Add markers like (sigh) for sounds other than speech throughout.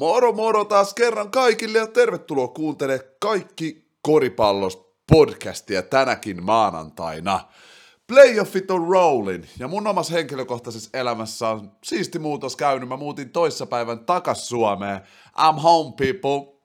Moro moro taas kerran kaikille ja tervetuloa kuuntelemaan kaikki koripallosta podcastia tänäkin maanantaina. Playoffit on rollin ja mun omassa henkilökohtaisessa elämässä on siisti muutos käynyt. Mä muutin toissapäivän takas Suomeen. I'm home people.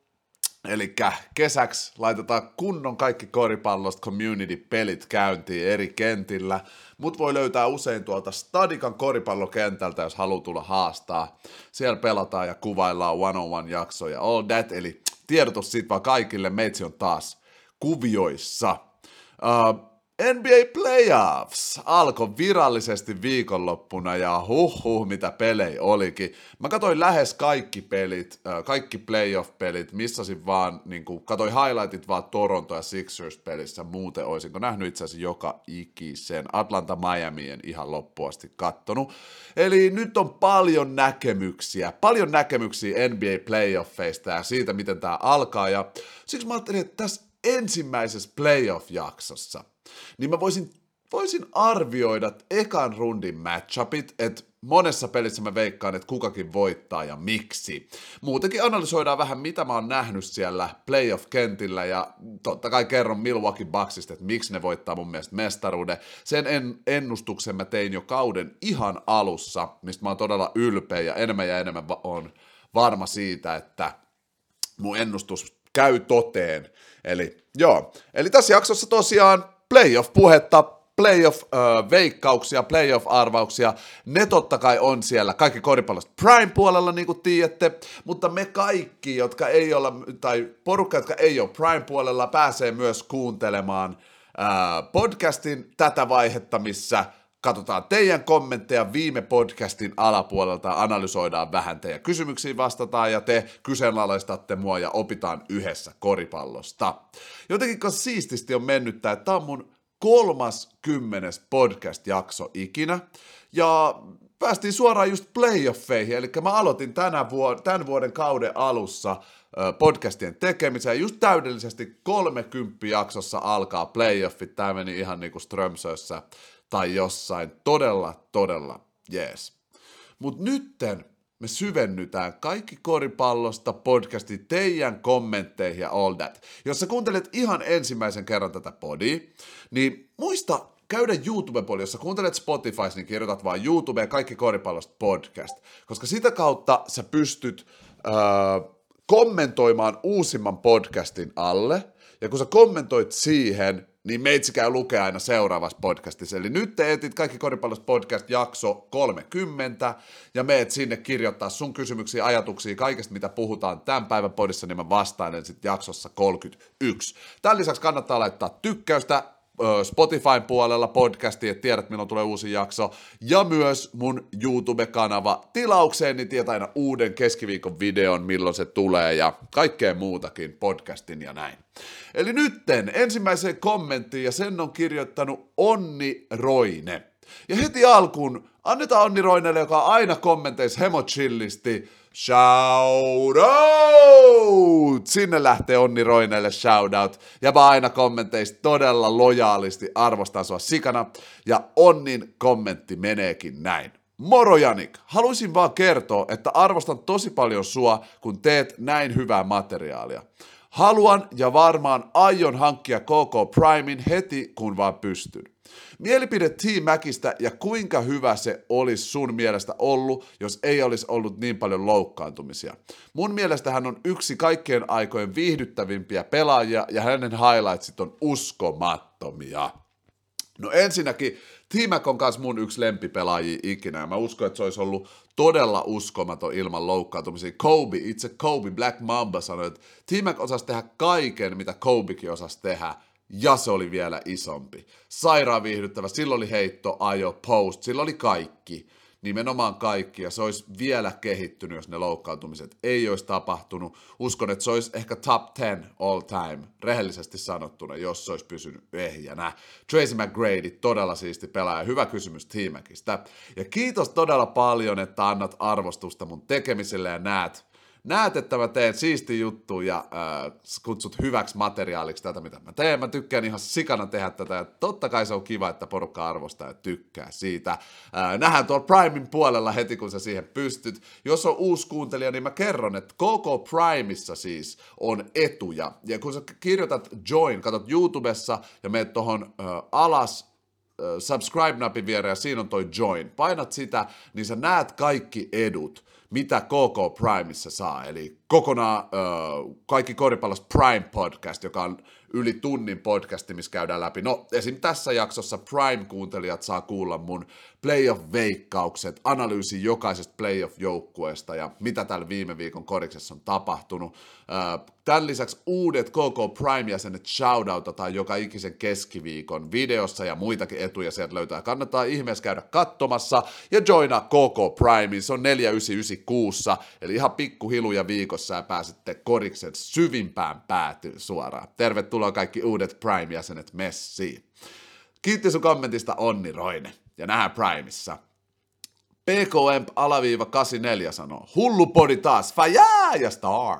Eli kesäksi laitetaan kunnon kaikki koripallosta community-pelit käyntiin eri kentillä. Mut voi löytää usein tuolta Stadikan koripallokentältä, jos haluaa tulla haastaa. Siellä pelataan ja kuvaillaan one-on-one jaksoja, all that, eli tiedotus siitä vaan kaikille, meitsi on taas kuvioissa. Uh, NBA Playoffs alkoi virallisesti viikonloppuna ja huh mitä pelejä olikin. Mä katsoin lähes kaikki pelit, kaikki playoff-pelit, missasin vaan, niin kuin, katsoin highlightit vaan Toronto ja Sixers pelissä, muuten olisinko nähnyt itse asiassa joka ikisen Atlanta Miamien ihan loppuasti kattonut. Eli nyt on paljon näkemyksiä, paljon näkemyksiä NBA playoffeista ja siitä, miten tämä alkaa ja siksi mä ajattelin, että tässä ensimmäisessä playoff-jaksossa – niin mä voisin, voisin arvioida ekan rundin matchupit, että monessa pelissä mä veikkaan, että kukakin voittaa ja miksi. Muutenkin analysoidaan vähän, mitä mä oon nähnyt siellä playoff-kentillä ja totta kai kerron Milwaukee Bucksista, että miksi ne voittaa mun mielestä mestaruuden. Sen en, ennustuksen mä tein jo kauden ihan alussa, mistä mä oon todella ylpeä ja enemmän ja enemmän on varma siitä, että mun ennustus käy toteen. Eli joo, eli tässä jaksossa tosiaan playoff-puhetta, playoff-veikkauksia, playoff-arvauksia, ne totta kai on siellä, kaikki koripallosta Prime-puolella, niin kuin tiedätte, mutta me kaikki, jotka ei olla, tai porukka, jotka ei ole Prime-puolella, pääsee myös kuuntelemaan ää, podcastin tätä vaihetta, missä katsotaan teidän kommentteja viime podcastin alapuolelta, analysoidaan vähän teidän kysymyksiin, vastataan ja te kyseenalaistatte mua ja opitaan yhdessä koripallosta. Jotenkin kanssa siististi on mennyt että tämä on mun kolmas kymmenes podcast-jakso ikinä, ja päästiin suoraan just playoffeihin, eli mä aloitin tänä vuod- tämän vuoden kauden alussa podcastien tekemisen, ja just täydellisesti 30 jaksossa alkaa playoffit, tämä meni ihan kuin Strömsössä tai jossain todella, todella jees. Mutta nytten me syvennytään kaikki koripallosta podcasti teidän kommentteihin ja all that. Jos sä kuuntelet ihan ensimmäisen kerran tätä podia, niin muista käydä YouTube-puolella, jos sä kuuntelet Spotify, niin kirjoitat vaan YouTubeen kaikki koripallosta podcast, koska sitä kautta sä pystyt äh, kommentoimaan uusimman podcastin alle, ja kun sä kommentoit siihen, niin meitsi käy lukea aina seuraavassa podcastissa. Eli nyt te etit kaikki koripallosta podcast jakso 30, ja meet sinne kirjoittaa sun kysymyksiä, ajatuksia, kaikesta mitä puhutaan tämän päivän podissa, niin mä vastailen sitten jaksossa 31. Tämän lisäksi kannattaa laittaa tykkäystä, Spotifyn puolella podcasti, että tiedät milloin tulee uusi jakso, ja myös mun YouTube-kanava tilaukseen, niin tietää aina uuden keskiviikon videon, milloin se tulee, ja kaikkea muutakin podcastin ja näin. Eli nytten ensimmäiseen kommenttiin, ja sen on kirjoittanut Onni Roine. Ja heti alkuun annetaan Onni Roinelle, joka aina kommenteissa hemochillisti, Shout out! Sinne lähtee Onni Roineelle shoutout. Ja mä aina kommenteista todella lojaalisti arvostan sua sikana. Ja Onnin kommentti meneekin näin. Moro Janik, haluaisin vaan kertoa, että arvostan tosi paljon sua, kun teet näin hyvää materiaalia. Haluan ja varmaan aion hankkia KK Primein heti, kun vaan pystyn. Mielipide Team Mäkistä ja kuinka hyvä se olisi sun mielestä ollut, jos ei olisi ollut niin paljon loukkaantumisia. Mun mielestä hän on yksi kaikkien aikojen viihdyttävimpiä pelaajia ja hänen highlightsit on uskomattomia. No ensinnäkin T-Mac on kanssa mun yksi lempipelaajia ikinä, ja mä uskon, että se olisi ollut todella uskomaton ilman loukkaantumisia. Kobe, itse Kobe, Black Mamba sanoi, että T-Mac osasi tehdä kaiken, mitä Kobekin osasi tehdä, ja se oli vielä isompi. Sairaan viihdyttävä, silloin oli heitto, ajo, post, sillä oli kaikki nimenomaan kaikki, ja se olisi vielä kehittynyt, jos ne loukkaantumiset ei olisi tapahtunut. Uskon, että se olisi ehkä top 10 all time, rehellisesti sanottuna, jos se olisi pysynyt ehjänä. Tracy McGrady, todella siisti pelaaja, hyvä kysymys Tiimäkistä. Ja kiitos todella paljon, että annat arvostusta mun tekemiselle ja näet, näet, että mä teen siisti juttu ja äh, kutsut hyväksi materiaaliksi tätä, mitä mä teen. Mä tykkään ihan sikana tehdä tätä ja totta kai se on kiva, että porukka arvostaa ja tykkää siitä. Äh, nähdään tuolla Primein puolella heti, kun sä siihen pystyt. Jos on uusi kuuntelija, niin mä kerron, että koko Primeissa siis on etuja. Ja kun sä kirjoitat join, katsot YouTubessa ja meet tuohon äh, alas subscribe-napin viereen ja siinä on toi join. Painat sitä, niin sä näet kaikki edut, mitä KK Primeissa saa. Eli kokonaan äh, kaikki koripallosta Prime Podcast, joka on yli tunnin podcasti, missä käydään läpi. No esim. tässä jaksossa Prime-kuuntelijat saa kuulla mun playoff-veikkaukset, analyysi jokaisesta playoff-joukkueesta ja mitä tällä viime viikon koriksessa on tapahtunut. Tämän lisäksi uudet KK Prime-jäsenet shoutoutataan joka ikisen keskiviikon videossa ja muitakin etuja sieltä löytää. Kannattaa ihmeessä käydä katsomassa ja joina KK Prime, se on 4996, eli ihan pikkuhiluja viikossa ja pääsette koriksen syvimpään päätyyn suoraan. Tervetuloa kaikki uudet Prime-jäsenet messiin. Kiitti sun kommentista Onni Roine ja nähdään Primeissa. PKM alaviiva 84 sanoo, hullu podi taas, fajaa ja star.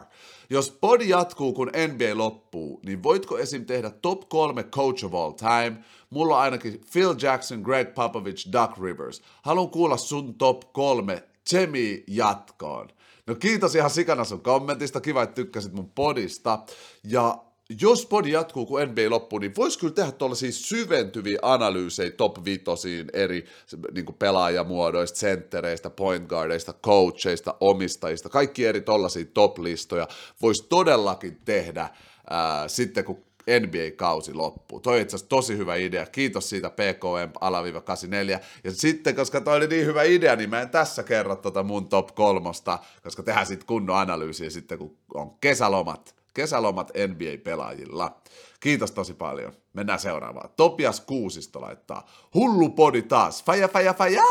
Jos podi jatkuu, kun NBA loppuu, niin voitko esim. tehdä top kolme coach of all time? Mulla on ainakin Phil Jackson, Greg Popovich, Duck Rivers. Haluan kuulla sun top kolme Jemmy jatkoon. No kiitos ihan sikana sun kommentista, kiva, että tykkäsit mun podista. Ja jos podi jatkuu, kun NBA loppuu, niin voisi kyllä tehdä tuollaisia syventyviä analyysejä top vitosiin eri niin kuin pelaajamuodoista, senttereistä, point guardeista, coacheista, omistajista, kaikki eri tollaisia top-listoja voisi todellakin tehdä ää, sitten, kun NBA-kausi loppuu. Toi itse asiassa tosi hyvä idea. Kiitos siitä PKM-84. Ja sitten, koska toi oli niin hyvä idea, niin mä en tässä kerro tota mun top kolmosta, koska tehdään sitten kunnon analyysiä sitten, kun on kesälomat kesälomat NBA-pelaajilla. Kiitos tosi paljon. Mennään seuraavaan. Topias Kuusisto laittaa. Hullu podi taas. Faja, faja, faja!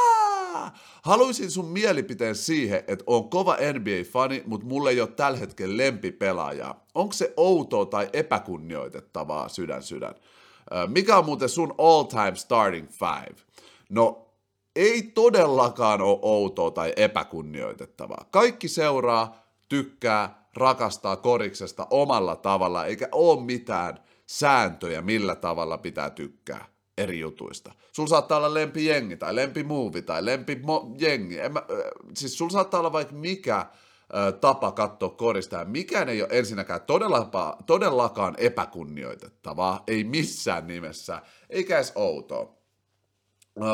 Haluaisin sun mielipiteen siihen, että on kova NBA-fani, mutta mulle ei ole tällä hetkellä lempipelaajaa. Onko se outoa tai epäkunnioitettavaa sydän sydän? Mikä on muuten sun all-time starting five? No, ei todellakaan ole outoa tai epäkunnioitettavaa. Kaikki seuraa, tykkää, rakastaa koriksesta omalla tavalla, eikä ole mitään sääntöjä, millä tavalla pitää tykkää eri jutuista. Sulla saattaa olla lempi jengi tai lempi muuvi tai lempi mo- jengi. En mä, siis sulla saattaa olla vaikka mikä ö, tapa katsoa korista ja mikään ei ole ensinnäkään todella, todellakaan epäkunnioitettavaa, ei missään nimessä, eikä edes outoa. Ö,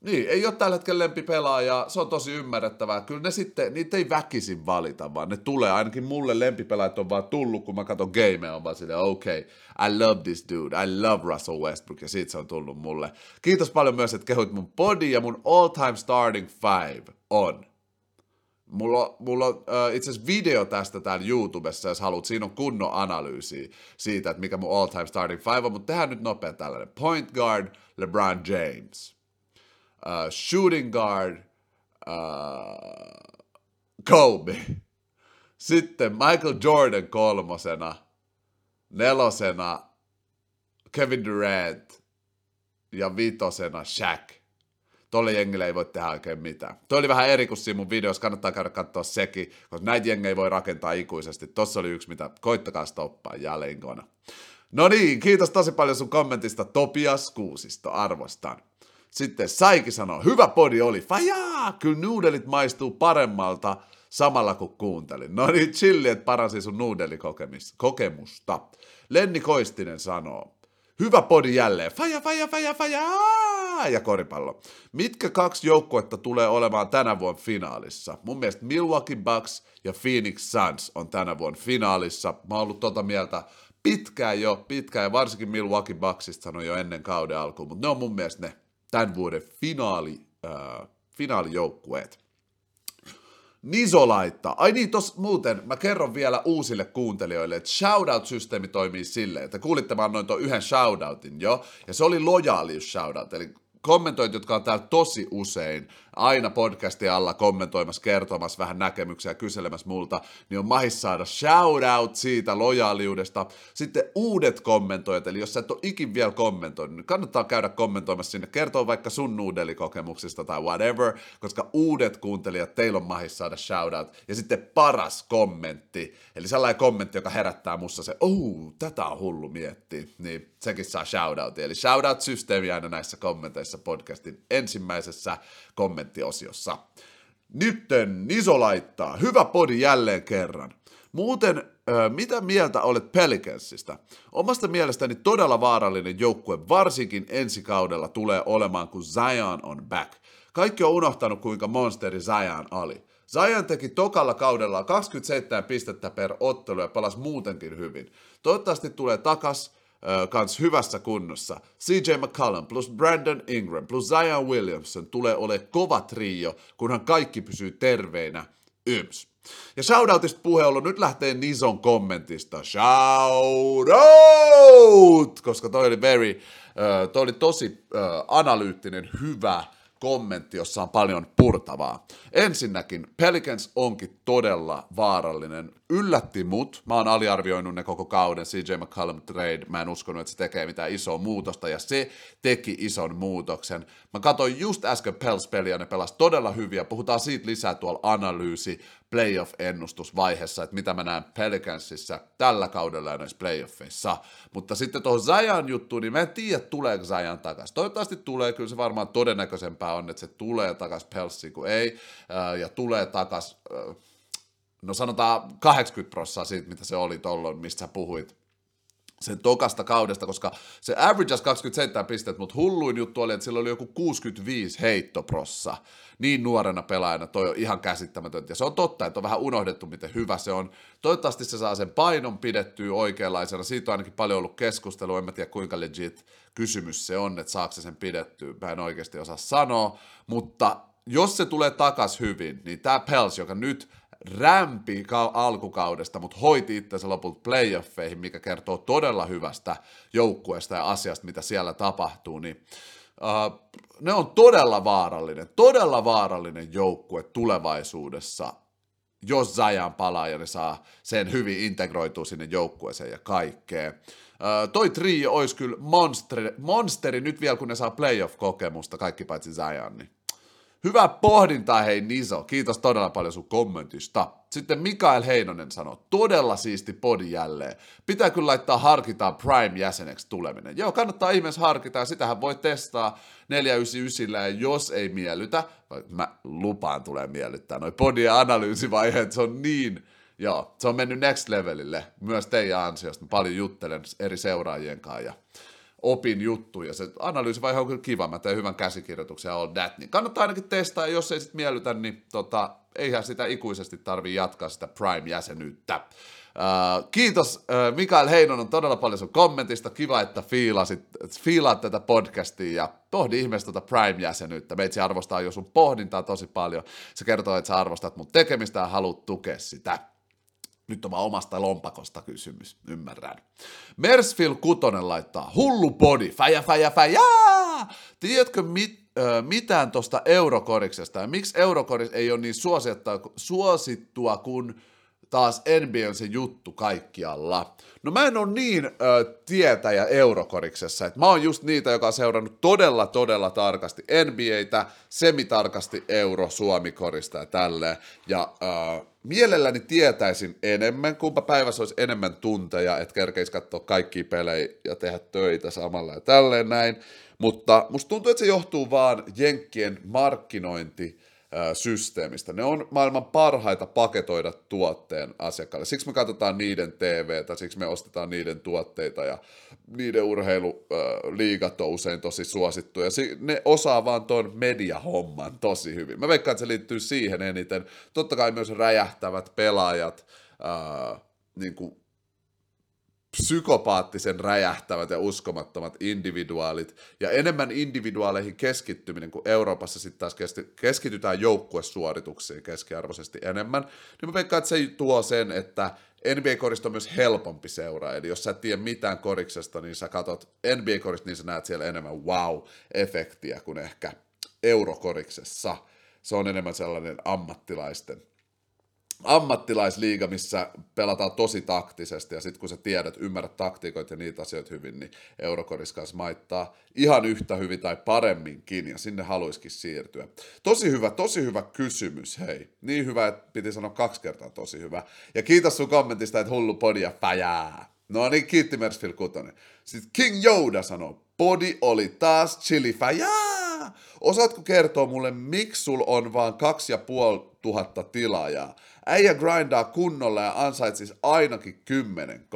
niin, ei ole tällä hetkellä lempipelaaja, se on tosi ymmärrettävää. Kyllä ne sitten, niitä ei väkisin valita, vaan ne tulee. Ainakin mulle lempipelaajat on vaan tullut, kun mä katson gameja, on vaan silleen, okei, okay, I love this dude, I love Russell Westbrook, ja siitä se on tullut mulle. Kiitos paljon myös, että kehuit mun body, ja mun all time starting five on. Mulla, mulla on uh, itse asiassa video tästä täällä YouTubessa, jos haluat. Siinä on kunnon analyysi siitä, että mikä mun all time starting five on, mutta tehdään nyt nopea tällainen. Point guard, LeBron James uh, shooting guard uh, Kobe. (laughs) Sitten Michael Jordan kolmosena, nelosena Kevin Durant ja vitosena Shaq. Tolle jengille ei voi tehdä oikein mitään. Toi oli vähän eri kuin siinä mun videossa, kannattaa käydä katsoa sekin, koska näitä jengejä ei voi rakentaa ikuisesti. Tossa oli yksi, mitä koittakaa stoppaa jälleen No niin, kiitos tosi paljon sun kommentista Topias Kuusisto, arvostan. Sitten Saiki sanoo, hyvä podi oli, fajaa, kyllä nuudelit maistuu paremmalta samalla kun kuuntelin. No niin, chilli, että paransi sun nuudelikokemusta. Lenni Koistinen sanoo, hyvä podi jälleen, faja, faja, faja, faja, ja koripallo. Mitkä kaksi joukkuetta tulee olemaan tänä vuonna finaalissa? Mun mielestä Milwaukee Bucks ja Phoenix Suns on tänä vuonna finaalissa. Mä oon ollut tota mieltä pitkään jo, pitkään, ja varsinkin Milwaukee Bucksista sanoi jo ennen kauden alkuun, mutta ne on mun mielestä ne tämän vuoden finaali, äh, finaalijoukkueet. Niso laittaa. Ai niin, tos muuten, mä kerron vielä uusille kuuntelijoille, että shoutout-systeemi toimii silleen, että kuulitte mä annoin tuon yhden shoutoutin jo, ja se oli lojaalius shoutout, eli kommentoit, jotka on täällä tosi usein, aina podcastin alla kommentoimassa, kertomassa vähän näkemyksiä, kyselemässä multa, niin on mahis saada shoutout siitä lojaaliudesta. Sitten uudet kommentoijat, eli jos sä et ole ikin vielä kommentoinut, niin kannattaa käydä kommentoimassa sinne, kertoa vaikka sun nuudelikokemuksista tai whatever, koska uudet kuuntelijat, teillä on mahis saada shoutout. Ja sitten paras kommentti, eli sellainen kommentti, joka herättää mussa se, oh, tätä on hullu miettiä, niin sekin saa shoutout. Eli shoutout-systeemi aina näissä kommenteissa podcastin ensimmäisessä kommenttiosiossa. Nytten Niso laittaa, hyvä podi jälleen kerran. Muuten, mitä mieltä olet Pelicansista? Omasta mielestäni todella vaarallinen joukkue, varsinkin ensi kaudella tulee olemaan, kun Zion on back. Kaikki on unohtanut, kuinka monsteri Zion oli. Zion teki tokalla kaudella 27 pistettä per ottelu ja palasi muutenkin hyvin. Toivottavasti tulee takas kans hyvässä kunnossa. CJ McCollum plus Brandon Ingram plus Zion Williamson tulee ole kova trio, kunhan kaikki pysyy terveinä. Yms. Ja shoutoutista puheella nyt lähtee Nison kommentista. Shoutout! Koska toi oli very, uh, toi oli tosi uh, analyyttinen, hyvä kommentti, jossa on paljon purtavaa. Ensinnäkin Pelicans onkin todella vaarallinen. Yllätti mut, mä oon aliarvioinut ne koko kauden, CJ McCollum trade, mä en uskonut, että se tekee mitään isoa muutosta, ja se teki ison muutoksen. Mä katsoin just äsken Pels-peliä, ne pelasi todella hyviä, puhutaan siitä lisää tuolla analyysi, playoff-ennustusvaiheessa, että mitä mä näen Pelicansissa tällä kaudella ja näissä playoffeissa. Mutta sitten tuohon Zajan juttuun, niin mä en tiedä, tuleeko Zajan takaisin. Toivottavasti tulee, kyllä se varmaan todennäköisempää on, että se tulee takaisin Pelsiin kuin ei, ja tulee takaisin, no sanotaan 80 prosenttia siitä, mitä se oli tuolloin, mistä sä puhuit sen tokasta kaudesta, koska se averageas 27 pistettä, mutta hulluin juttu oli, että sillä oli joku 65 heittoprossa. Niin nuorena pelaajana toi on ihan käsittämätöntä. Ja se on totta, että on vähän unohdettu, miten hyvä se on. Toivottavasti se saa sen painon pidettyä oikeanlaisena. Siitä on ainakin paljon ollut keskustelua, en mä tiedä kuinka legit kysymys se on, että saako se sen pidettyä. Mä en oikeasti osaa sanoa, mutta jos se tulee takas hyvin, niin tämä Pels, joka nyt rämpi ka- alkukaudesta, mutta hoiti itsensä lopulta playoffeihin, mikä kertoo todella hyvästä joukkueesta ja asiasta, mitä siellä tapahtuu, niin uh, ne on todella vaarallinen, todella vaarallinen joukkue tulevaisuudessa, jos Zajan palaa ja ne saa sen hyvin integroitua sinne joukkueeseen ja kaikkeen. Uh, toi trio olisi kyllä monsteri, monsteri nyt vielä, kun ne saa playoff-kokemusta, kaikki paitsi Zajan, niin Hyvä pohdintaa hei Niso, kiitos todella paljon sun kommentista. Sitten Mikael Heinonen sanoi, todella siisti podi jälleen. Pitää kyllä laittaa harkitaan Prime-jäseneksi tuleminen. Joo, kannattaa ihmeessä harkita, ja sitähän voi testaa 499 ja jos ei miellytä, mä lupaan tulee miellyttää, noi podien analyysivaiheet, se on niin, joo, se on mennyt next levelille, myös teidän ansiosta, mä paljon juttelen eri seuraajien kanssa, ja opin juttuja. Se analyysivaihe on kyllä kiva, mä teen hyvän käsikirjoituksen ja all that, niin kannattaa ainakin testaa, ja jos ei sitten miellytä, niin tota, eihän sitä ikuisesti tarvi jatkaa sitä Prime-jäsenyyttä. Uh, kiitos uh, Mikael Heinonen todella paljon sun kommentista. Kiva, että fiilasit, fiilaat tätä podcastia ja pohdi ihmeessä tuota Prime-jäsenyyttä. Meitsi arvostaa jo sun pohdintaa tosi paljon. Se kertoo, että sä arvostat mun tekemistä ja haluat tukea sitä. Nyt on vaan omasta lompakosta kysymys, ymmärrän. Mersfield Kutonen laittaa, hullu body, fäjä, fäjä, fäjä! Tiedätkö mit, ö, mitään tuosta eurokoriksesta ja miksi eurokoris ei ole niin suosittua, suosittua kuin taas NBA on se juttu kaikkialla. No mä en ole niin ö, tietäjä eurokoriksessa, että mä oon just niitä, joka on seurannut todella, todella tarkasti NBAtä, semitarkasti euro, suomikorista ja tälleen. Ja ö, mielelläni tietäisin enemmän, kumpa päivässä olisi enemmän tunteja, että kerkeisi katsoa kaikkia pelejä ja tehdä töitä samalla ja tälleen näin. Mutta musta tuntuu, että se johtuu vaan Jenkkien markkinointi systeemistä. Ne on maailman parhaita paketoida tuotteen asiakkaalle. Siksi me katsotaan niiden TVtä, siksi me ostetaan niiden tuotteita ja niiden urheiluliigat on usein tosi suosittuja. Ne osaa vaan tuon mediahomman tosi hyvin. Mä veikkaan, että se liittyy siihen eniten. Totta kai myös räjähtävät pelaajat, ää, niin kuin psykopaattisen räjähtävät ja uskomattomat individuaalit, ja enemmän individuaaleihin keskittyminen, kuin Euroopassa sitten taas keskitytään joukkuesuorituksiin keskiarvoisesti enemmän, niin mä veikkaan, että se tuo sen, että NBA-korista on myös helpompi seuraa, eli jos sä et tiedä mitään koriksesta, niin sä katot NBA-korista, niin sä näet siellä enemmän wow-efektiä kuin ehkä eurokoriksessa. se on enemmän sellainen ammattilaisten ammattilaisliiga, missä pelataan tosi taktisesti, ja sitten kun sä tiedät, ymmärrät taktiikoita ja niitä asioita hyvin, niin Eurokoris kanssa maittaa ihan yhtä hyvin tai paremminkin, ja sinne haluaisikin siirtyä. Tosi hyvä, tosi hyvä kysymys, hei. Niin hyvä, että piti sanoa kaksi kertaa tosi hyvä. Ja kiitos sun kommentista, että hullu podia fäjää. No niin, kiitti Mersfield Kutonen. Sitten King Yoda sanoo, podi oli taas chili fäjää. Osaatko kertoa mulle, miksi sul on vaan kaksi ja puoli tuhatta tilaajaa? Äijä grindaa kunnolla ja ansaitsisi ainakin 10 k.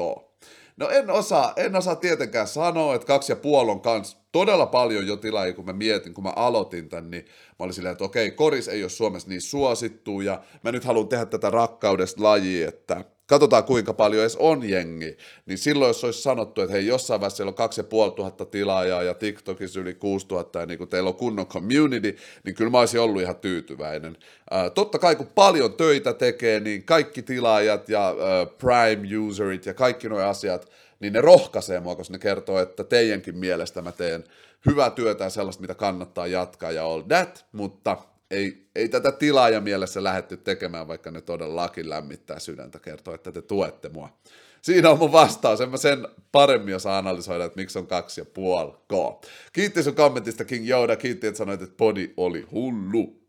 No en osaa, en osaa tietenkään sanoa, että kaksi ja puoli on kans todella paljon jo tilaajia, kun mä mietin, kun mä aloitin tän, niin mä olin silleen, että okei, koris ei ole Suomessa niin suosittu, ja mä nyt haluan tehdä tätä rakkaudesta lajia, että katsotaan kuinka paljon edes on jengi, niin silloin jos olisi sanottu, että hei jossain vaiheessa siellä on 2500 tilaajaa ja TikTokissa yli 6000 ja niin kun teillä on kunnon community, niin kyllä mä olisin ollut ihan tyytyväinen. Ää, totta kai kun paljon töitä tekee, niin kaikki tilaajat ja ää, prime userit ja kaikki nuo asiat, niin ne rohkaisee mua, koska ne kertoo, että teidänkin mielestä mä teen hyvää työtä ja sellaista, mitä kannattaa jatkaa ja all that, mutta ei, ei tätä tilaaja mielessä lähetty tekemään, vaikka ne todellakin lämmittää sydäntä kertoa, että te tuette mua. Siinä on mun vastaus. En mä sen paremmin osaa analysoida, että miksi on kaksi ja puoli K. Kiitti sun kommentista King Yoda. Kiitti, että sanoit, että podi oli hullu.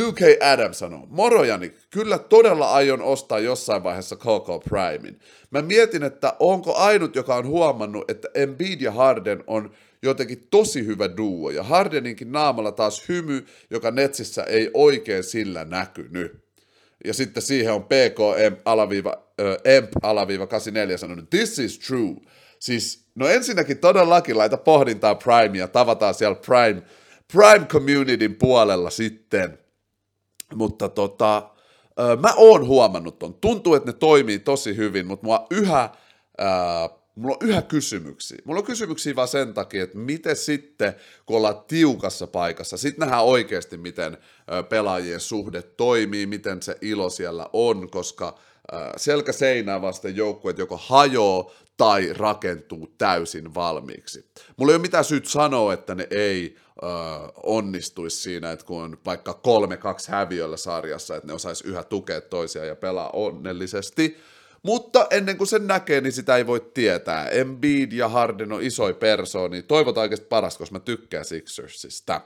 2K Adam sanoo, morojani, kyllä todella aion ostaa jossain vaiheessa KK Primein. Mä mietin, että onko ainut, joka on huomannut, että Embiid ja Harden on jotenkin tosi hyvä duo, ja Hardeninkin naamalla taas hymy, joka Netsissä ei oikein sillä näkynyt. Ja sitten siihen on PKM alaviiva, äh, EMP alaviiva 84 sanonut, this is true. Siis, no ensinnäkin todellakin laita pohdintaa Primea, tavataan siellä Prime, Prime Communityn puolella sitten. Mutta tota, mä oon huomannut ton. Tuntuu, että ne toimii tosi hyvin, mutta mua yhä äh, mulla on yhä kysymyksiä. Mulla on kysymyksiä vaan sen takia, että miten sitten, kun ollaan tiukassa paikassa, sitten nähdään oikeasti, miten pelaajien suhde toimii, miten se ilo siellä on, koska selkä seinää vasten joukkueet joko hajoo tai rakentuu täysin valmiiksi. Mulla ei ole mitään syyt sanoa, että ne ei onnistuisi siinä, että kun on vaikka kolme kaksi häviöllä sarjassa, että ne osaisi yhä tukea toisiaan ja pelaa onnellisesti, mutta ennen kuin sen näkee, niin sitä ei voi tietää. Embiid ja Harden on isoi persooni. Toivotaan oikeasti paras, koska mä tykkään Sixersista.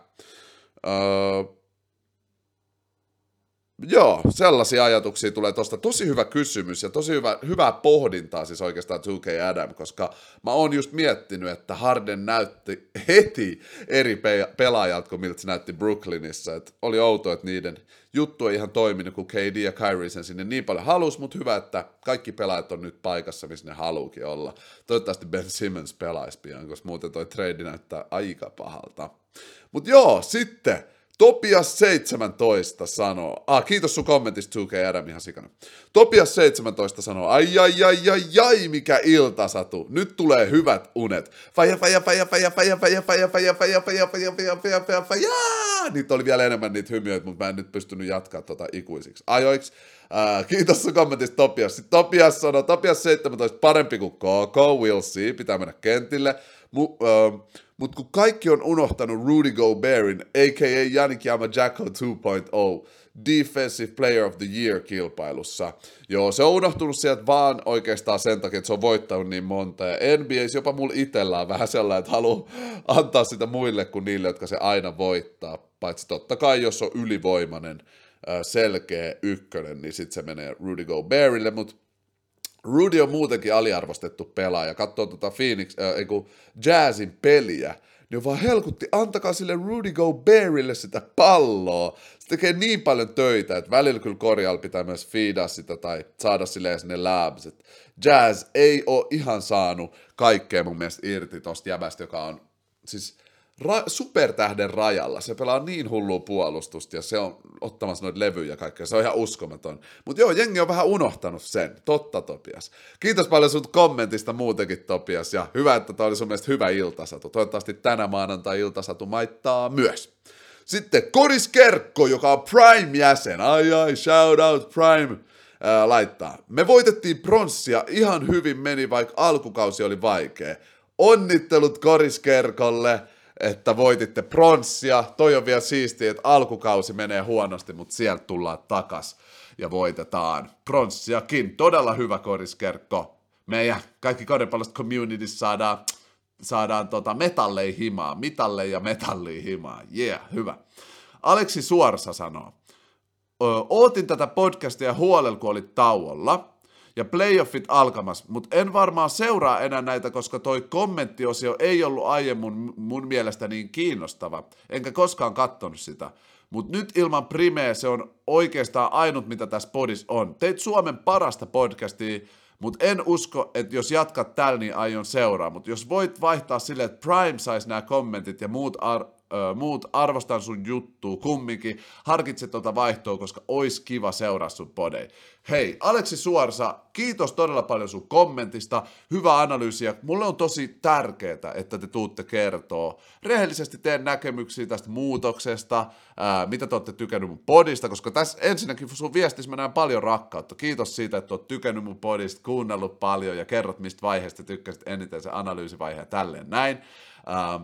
Öö, Joo, sellaisia ajatuksia tulee tuosta. Tosi hyvä kysymys ja tosi hyvä, hyvää pohdintaa siis oikeastaan 2K Adam, koska mä oon just miettinyt, että Harden näytti heti eri pe- pelaajat kuin miltä se näytti Brooklynissa. Et oli outo, että niiden juttu ei ihan toiminut, kun KD ja Kyrie sen sinne niin paljon halus, mutta hyvä, että kaikki pelaajat on nyt paikassa, missä ne haluukin olla. Toivottavasti Ben Simmons pelaisi pian, koska muuten toi trade näyttää aika pahalta. Mutta joo, sitten Topias 17 sanoo, ah, kiitos sun kommentista 2K Adam ihan sikana. Topias 17 sanoo, ai ai ai ai ai mikä iltasatu, nyt tulee hyvät unet. Faja faja faja faja faja faja faja faja faja faja faja faja faja faja faja Niitä oli vielä enemmän niitä hymiöitä, mutta mä en nyt pystynyt jatkaa tota ikuisiksi ajoiksi. Uh, kiitos sun kommentista Topias. Sitten Topias sanoo, Topias 17 parempi kuin KK, we'll see, pitää mennä kentille. Mu, uh, mutta kun kaikki on unohtanut Rudy Gobertin, a.k.a. Yannick Yamajako 2.0, Defensive Player of the Year-kilpailussa. Joo, se on unohtunut sieltä vaan oikeastaan sen takia, että se on voittanut niin monta. Ja NBA jopa mulla itsellään vähän sellainen, että haluaa antaa sitä muille kuin niille, jotka se aina voittaa. Paitsi totta kai, jos on ylivoimainen, selkeä ykkönen, niin sitten se menee Rudy Gobertille, mutta Rudy on muutenkin aliarvostettu pelaaja. Katsoo tuota Phoenix, äh, eiku, Jazzin peliä, niin vaan helkutti, antakaa sille Rudy Gobertille sitä palloa. Se tekee niin paljon töitä, että välillä kyllä korjalla pitää myös fiidaa sitä tai saada sille sinne labs. Jazz ei ole ihan saanut kaikkea mun mielestä irti tosta jäbästä, joka on siis ra- supertähden rajalla. Se pelaa niin hullua puolustusta ja se on ottamassa noita levyjä ja kaikkea. Se on ihan uskomaton. Mutta joo, jengi on vähän unohtanut sen. Totta, Topias. Kiitos paljon sun kommentista muutenkin, Topias. Ja hyvä, että tämä oli sun mielestä hyvä iltasatu. Toivottavasti tänä maanantai-iltasatu maittaa myös. Sitten Koris Kerkko, joka on Prime-jäsen. Ai ai, shout out Prime. Ää, laittaa. Me voitettiin pronssia, ihan hyvin meni, vaikka alkukausi oli vaikea. Onnittelut Koris Kerkolle että voititte pronssia. Toi on vielä siistiä, että alkukausi menee huonosti, mutta sieltä tullaan takas ja voitetaan pronssiakin. Todella hyvä koriskerkko. Meidän kaikki koripallosta communities saadaan, saadaan tota metalleihin himaa, mitalleja ja metalliin himaa. Yeah, hyvä. Aleksi Suorsa sanoo, ootin tätä podcastia huolella, kun olit tauolla, ja playoffit alkamas, mutta en varmaan seuraa enää näitä, koska toi kommenttiosio ei ollut aiemmin mun mielestä niin kiinnostava, enkä koskaan katsonut sitä. Mutta nyt ilman Primeä se on oikeastaan ainut, mitä tässä podissa on. Teit Suomen parasta podcastia, mutta en usko, että jos jatkat tällä, niin aion seuraa. Mutta jos voit vaihtaa silleen, että Prime saisi nämä kommentit ja muut ar- ö, muut, arvostan sun juttua kumminkin, harkitse tuota vaihtoa, koska ois kiva seuraa sun podei. Hei, Aleksi Suorsa, kiitos todella paljon sun kommentista, hyvä analyysi, ja mulle on tosi tärkeää, että te tuutte kertoa rehellisesti teen näkemyksiä tästä muutoksesta, ää, mitä te olette tykännyt mun podista, koska tässä ensinnäkin sun viestissä mä näen paljon rakkautta. Kiitos siitä, että oot tykännyt mun podista, kuunnellut paljon ja kerrot, mistä vaiheesta tykkäsit eniten se analyysivaihe ja tälleen näin. Ää,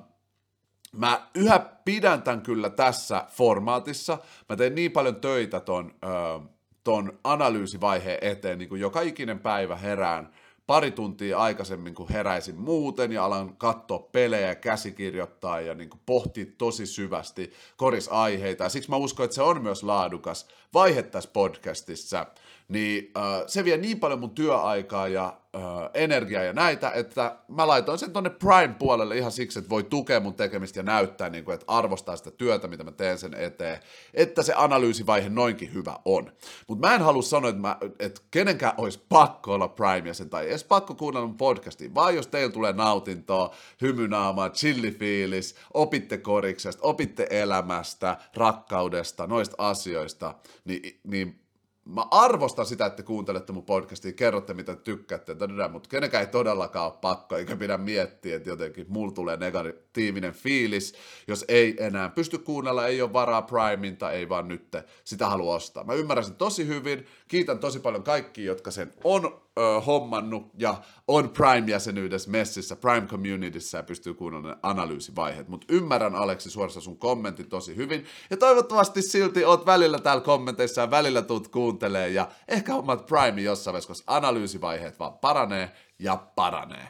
mä yhä pidän tämän kyllä tässä formaatissa. Mä teen niin paljon töitä ton, ö, ton analyysivaiheen eteen, niin kuin joka ikinen päivä herään pari tuntia aikaisemmin, kun heräisin muuten ja alan katsoa pelejä, käsikirjoittaa ja niin pohtia tosi syvästi korisaiheita. Ja siksi mä uskon, että se on myös laadukas vaihe tässä podcastissa niin äh, se vie niin paljon mun työaikaa ja äh, energiaa ja näitä, että mä laitoin sen tonne Prime-puolelle ihan siksi, että voi tukea mun tekemistä ja näyttää, niin kuin, että arvostaa sitä työtä, mitä mä teen sen eteen, että se analyysivaihe noinkin hyvä on. Mutta mä en halua sanoa, että, mä, että kenenkään olisi pakko olla Prime sen tai edes pakko kuunnella mun podcastiin, vaan jos teillä tulee nautintoa, hymynaamaa, chillifiilis, opitte koriksesta, opitte elämästä, rakkaudesta, noista asioista, niin, niin mä arvostan sitä, että kuuntelette mun podcastia, kerrotte mitä tykkäätte, mutta kenenkään ei todellakaan ole pakko, eikä pidä miettiä, että jotenkin mulla tulee negatiivinen fiilis, jos ei enää pysty kuunnella, ei ole varaa Primein ei vaan nyt sitä halua ostaa. Mä ymmärrän sen tosi hyvin, kiitän tosi paljon kaikki, jotka sen on ö, hommannut ja on Prime-jäsenyydessä messissä, Prime Communityssä ja pystyy kuunnella analyysivaiheet. Mutta ymmärrän Aleksi suorassa sun kommentin tosi hyvin ja toivottavasti silti oot välillä täällä kommenteissa ja välillä tuut kuuntelee ja ehkä hommat Prime jossain vaiheessa, koska analyysivaiheet vaan paranee ja paranee.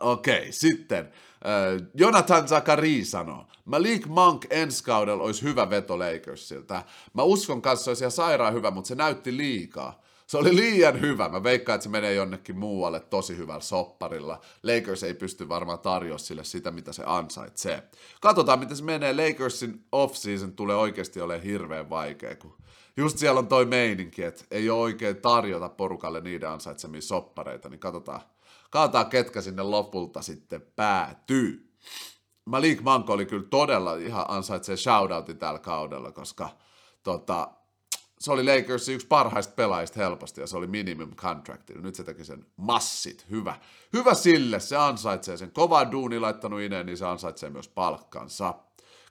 Okei, sitten äh, Jonathan Zakari sanoo, Malik Monk ensi kaudella olisi hyvä veto Lakersilta. Mä uskon kanssa, olisi ihan sairaan hyvä, mutta se näytti liikaa. Se oli liian hyvä. Mä veikkaan, että se menee jonnekin muualle tosi hyvällä sopparilla. Lakers ei pysty varmaan tarjoa sille sitä, mitä se ansaitsee. Katsotaan, miten se menee. Lakersin off-season tulee oikeasti olemaan hirveän vaikea, kun just siellä on toi meininki, että ei ole oikein tarjota porukalle niiden ansaitsemia soppareita, niin katsotaan, katsotaan ketkä sinne lopulta sitten päätyy. Malik Manko oli kyllä todella ihan ansaitsee shoutoutin tällä kaudella, koska tota, se oli Lakersin yksi parhaista pelaajista helposti ja se oli minimum contract. Nyt se teki sen massit. Hyvä. Hyvä sille. Se ansaitsee sen. Kova duuni laittanut ineen, niin se ansaitsee myös palkkansa.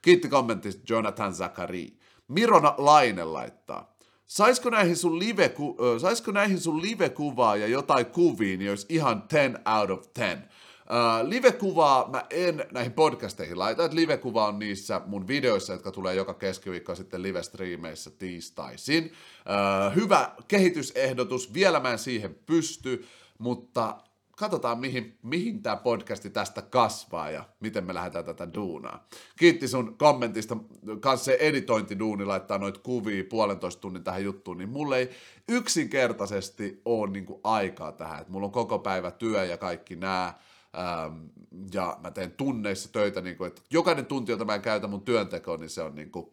Kiitti kommentista Jonathan Zakari. Mirona Laine laittaa. Saisiko näihin sun, live, saisiko näihin sun live-kuvaa ja jotain kuviin, niin olisi ihan 10 out of 10. Uh, live-kuvaa mä en näihin podcasteihin laita, että live-kuva on niissä mun videoissa, jotka tulee joka keskiviikko sitten live-striimeissä tiistaisin. Uh, hyvä kehitysehdotus, vielä mä en siihen pysty, mutta katsotaan mihin, mihin tämä podcasti tästä kasvaa ja miten me lähdetään tätä duunaa. Kiitti sun kommentista, kanssa se editointiduuni laittaa noita kuvia puolentoista tunnin tähän juttuun, niin mulle ei yksinkertaisesti ole niinku aikaa tähän. Et mulla on koko päivä työ ja kaikki nämä, Ähm, ja mä teen tunneissa töitä, niin kuin, että jokainen tunti, jota mä en käytä mun työntekoon, niin se on niin kuin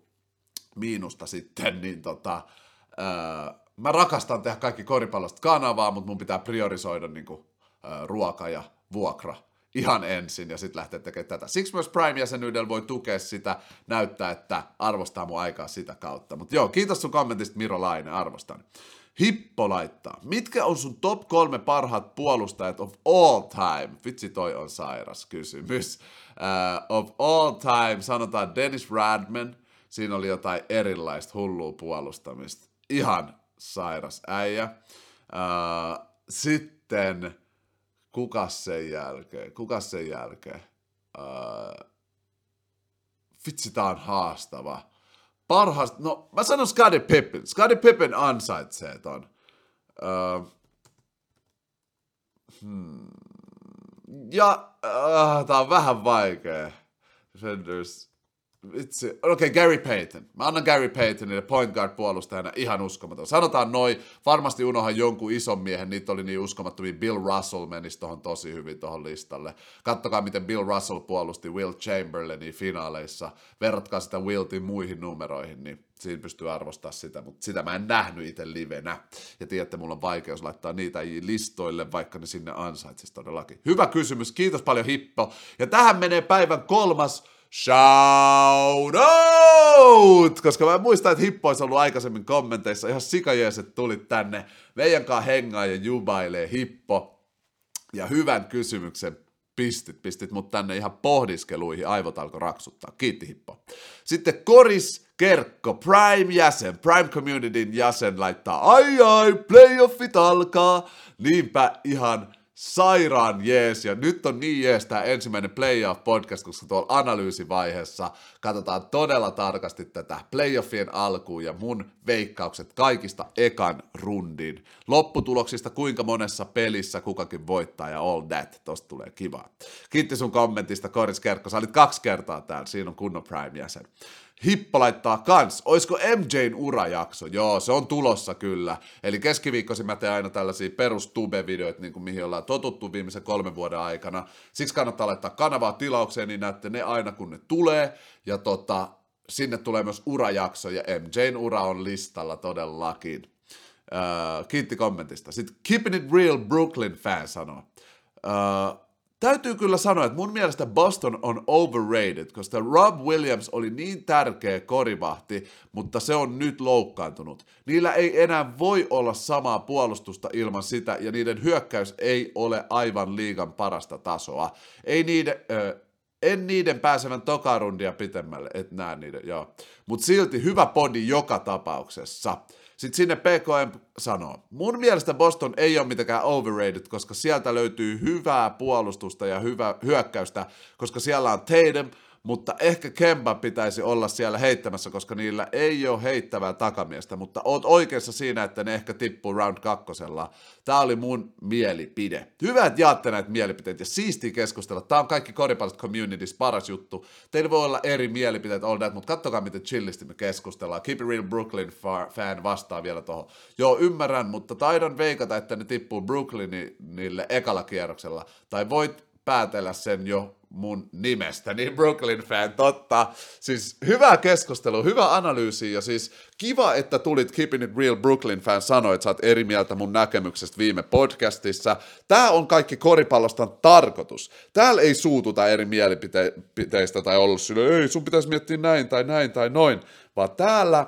miinusta sitten, niin tota, ää, mä rakastan tehdä kaikki koripallosta kanavaa, mutta mun pitää priorisoida niin kuin, ää, ruoka ja vuokra ihan ensin ja sitten lähteä tekemään tätä. Siksi myös Prime-jäsenyydellä voi tukea sitä, näyttää, että arvostaa mun aikaa sitä kautta. Mutta joo, kiitos sun kommentista Miro Laine, arvostan. Hippo laittaa. Mitkä on sun top kolme parhaat puolustajat of all time? Vitsi, toi on sairas kysymys. Uh, of all time, sanotaan Dennis Radman. Siinä oli jotain erilaista hullua puolustamista. Ihan sairas äijä. Uh, sitten, kuka sen jälkeen? Kuka sen jälkeen? Uh, vitsi tää on haastava. Parhaasta, no mä sanon Scottie Pippen. Scottie Pippen ansaitsee ton. Öö, hmm. Ja äh, tää on vähän vaikea. Defenders. Vitsi. Okei, okay, Gary Payton. Mä annan Gary Paytonille point guard puolustajana ihan uskomaton. Sanotaan noin, varmasti unohan jonkun ison miehen, niitä oli niin uskomattomia. Bill Russell menisi tohon tosi hyvin tohon listalle. Kattokaa, miten Bill Russell puolusti Will Chamberlainin finaaleissa. Verratkaa sitä Wiltin muihin numeroihin, niin siinä pystyy arvostamaan sitä, mutta sitä mä en nähnyt itse livenä. Ja tiedätte, mulla on vaikeus laittaa niitä listoille, vaikka ne sinne ansaitsisi todellakin. Hyvä kysymys, kiitos paljon Hippo. Ja tähän menee päivän kolmas shout out! Koska mä muistan, että Hippo olisi ollut aikaisemmin kommenteissa ihan sikajeeset tulit tänne meidän kanssa hengaa ja jubailee Hippo. Ja hyvän kysymyksen pistit, pistit mut tänne ihan pohdiskeluihin, aivot alkoi raksuttaa. Kiitti Hippo. Sitten Koris Kerkko, Prime-jäsen, Prime Communityn jäsen laittaa, ai ai, playoffit alkaa. Niinpä ihan sairaan jees, ja nyt on niin jees tämä ensimmäinen playoff-podcast, koska tuolla analyysivaiheessa katsotaan todella tarkasti tätä playoffien alkuun ja mun veikkaukset kaikista ekan rundin. Lopputuloksista, kuinka monessa pelissä kukakin voittaa ja all that, tosta tulee kiva. Kiitti sun kommentista, Koris Kerkko, sä olit kaksi kertaa täällä, siinä on kunnon Prime-jäsen. Hippo laittaa kans. Oisko MJn urajakso? Joo, se on tulossa kyllä. Eli keskiviikkoisin mä teen aina tällaisia perustube-videoita, niin kuin mihin ollaan totuttu viimeisen kolmen vuoden aikana. Siksi kannattaa laittaa kanavaa tilaukseen, niin näette ne aina kun ne tulee. Ja tota, sinne tulee myös urajakso, ja MJn ura on listalla todellakin. Uh, kiitti kommentista. Sitten Keeping It Real Brooklyn fan sanoo. Uh, täytyy kyllä sanoa, että mun mielestä Boston on overrated, koska Rob Williams oli niin tärkeä korivahti, mutta se on nyt loukkaantunut. Niillä ei enää voi olla samaa puolustusta ilman sitä, ja niiden hyökkäys ei ole aivan liigan parasta tasoa. Ei niiden... Äh, en niiden pääsevän tokarundia pitemmälle, et näe niiden, joo. Mutta silti hyvä podi joka tapauksessa. Sitten sinne PKM sanoo, mun mielestä Boston ei ole mitenkään overrated, koska sieltä löytyy hyvää puolustusta ja hyvää hyökkäystä, koska siellä on Tatum, mutta ehkä Kemba pitäisi olla siellä heittämässä, koska niillä ei ole heittävää takamiestä, mutta oot oikeassa siinä, että ne ehkä tippuu round kakkosella. Tämä oli mun mielipide. Hyvä, että jaatte näitä mielipiteitä ja siisti keskustella. Tämä on kaikki koripallosta communities paras juttu. Teillä voi olla eri mielipiteitä, all that, mutta kattokaa, miten chillisti me keskustellaan. Keep it real Brooklyn fan vastaa vielä tuohon. Joo, ymmärrän, mutta taidan veikata, että ne tippuu Brooklynille ekalla kierroksella. Tai voit päätellä sen jo mun nimestä, niin Brooklyn fan, totta. Siis hyvä keskustelu, hyvä analyysi ja siis kiva, että tulit Keeping It Real Brooklyn fan sanoit, että sä oot eri mieltä mun näkemyksestä viime podcastissa. Tää on kaikki koripallosta tarkoitus. Täällä ei suututa eri mielipiteistä tai ollut sille, ei sun pitäisi miettiä näin tai näin tai noin, vaan täällä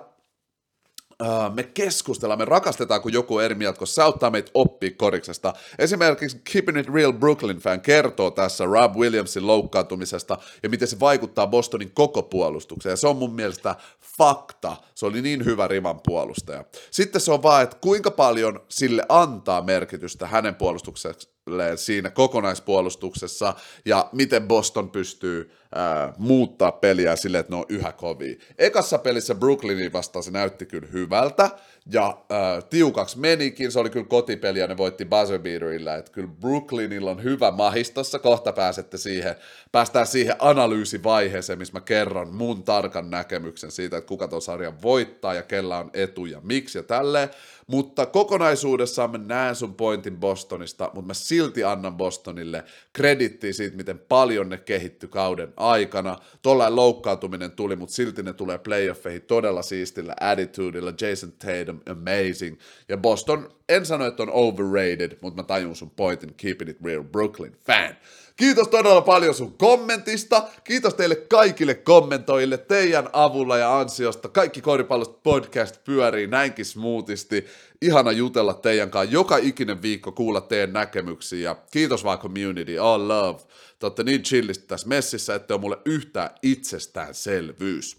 me keskustellaan, me rakastetaan, kun joku eri mieltä, koska se auttaa meitä oppia koriksesta. Esimerkiksi Keeping It Real Brooklyn fan kertoo tässä Rob Williamsin loukkaantumisesta ja miten se vaikuttaa Bostonin koko puolustukseen. Ja se on mun mielestä fakta. Se oli niin hyvä riman puolustaja. Sitten se on vaan, että kuinka paljon sille antaa merkitystä hänen puolustukselleen siinä kokonaispuolustuksessa. Ja miten Boston pystyy ää, muuttaa peliä silleen, että ne on yhä kovia. Ekassa pelissä Brooklynin vastaan se näytti kyllä hyvältä, ja äh, tiukaksi menikin, se oli kyllä kotipeli ja ne voitti buzzer beaterillä, että kyllä Brooklynilla on hyvä mahistossa, kohta pääsette siihen, päästään siihen analyysivaiheeseen, missä mä kerron mun tarkan näkemyksen siitä, että kuka ton sarjan voittaa ja kella on etu ja miksi ja tälleen, mutta kokonaisuudessaan mä näen sun pointin Bostonista, mutta mä silti annan Bostonille kredittiä siitä, miten paljon ne kehitty kauden aikana. Tuollainen loukkaantuminen tuli, mutta silti ne tulee playoffeihin todella siistillä attitudella. Jason Tatum, amazing. Ja Boston, en sano, että on overrated, mutta mä tajun sun pointin, keeping it real, Brooklyn fan. Kiitos todella paljon sun kommentista. Kiitos teille kaikille kommentoille teidän avulla ja ansiosta. Kaikki koripallosta podcast pyörii näinkin smoothisti. Ihana jutella teidän kanssa joka ikinen viikko kuulla teidän näkemyksiä. Kiitos vaan community, all love. Te olette niin chillisti tässä messissä, että on mulle yhtään itsestäänselvyys.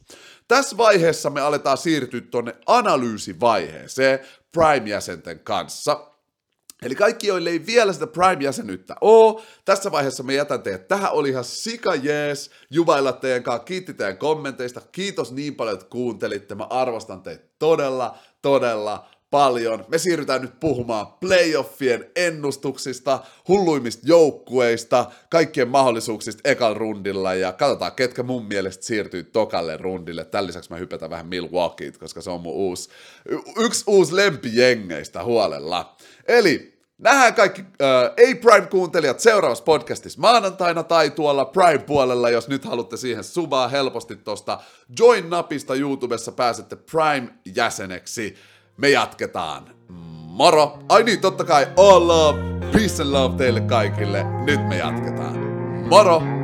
Tässä vaiheessa me aletaan siirtyä tuonne analyysivaiheeseen Prime-jäsenten kanssa. Eli kaikki, joille ei vielä sitä Prime-jäsenyyttä oo, tässä vaiheessa me jätän teidät. Tähän oli ihan sika jees juvailla teidän kanssa. Kiitti teidän kommenteista. Kiitos niin paljon, että kuuntelitte. Mä arvostan teitä todella, todella paljon. Me siirrytään nyt puhumaan playoffien ennustuksista, hulluimmista joukkueista, kaikkien mahdollisuuksista ekal rundilla ja katsotaan, ketkä mun mielestä siirtyy tokalle rundille. Tämän lisäksi mä hypätän vähän Milwaukee, koska se on mun uusi, yksi uusi lempijengeistä huolella. Eli Nähdään kaikki äh, ei-Prime-kuuntelijat seuraavassa podcastissa maanantaina tai tuolla Prime-puolella, jos nyt haluatte siihen subaa helposti tuosta Join-napista YouTubessa pääsette Prime-jäseneksi. Me jatketaan. Moro! Ai niin, totta kai all love, peace and love teille kaikille. Nyt me jatketaan. Moro!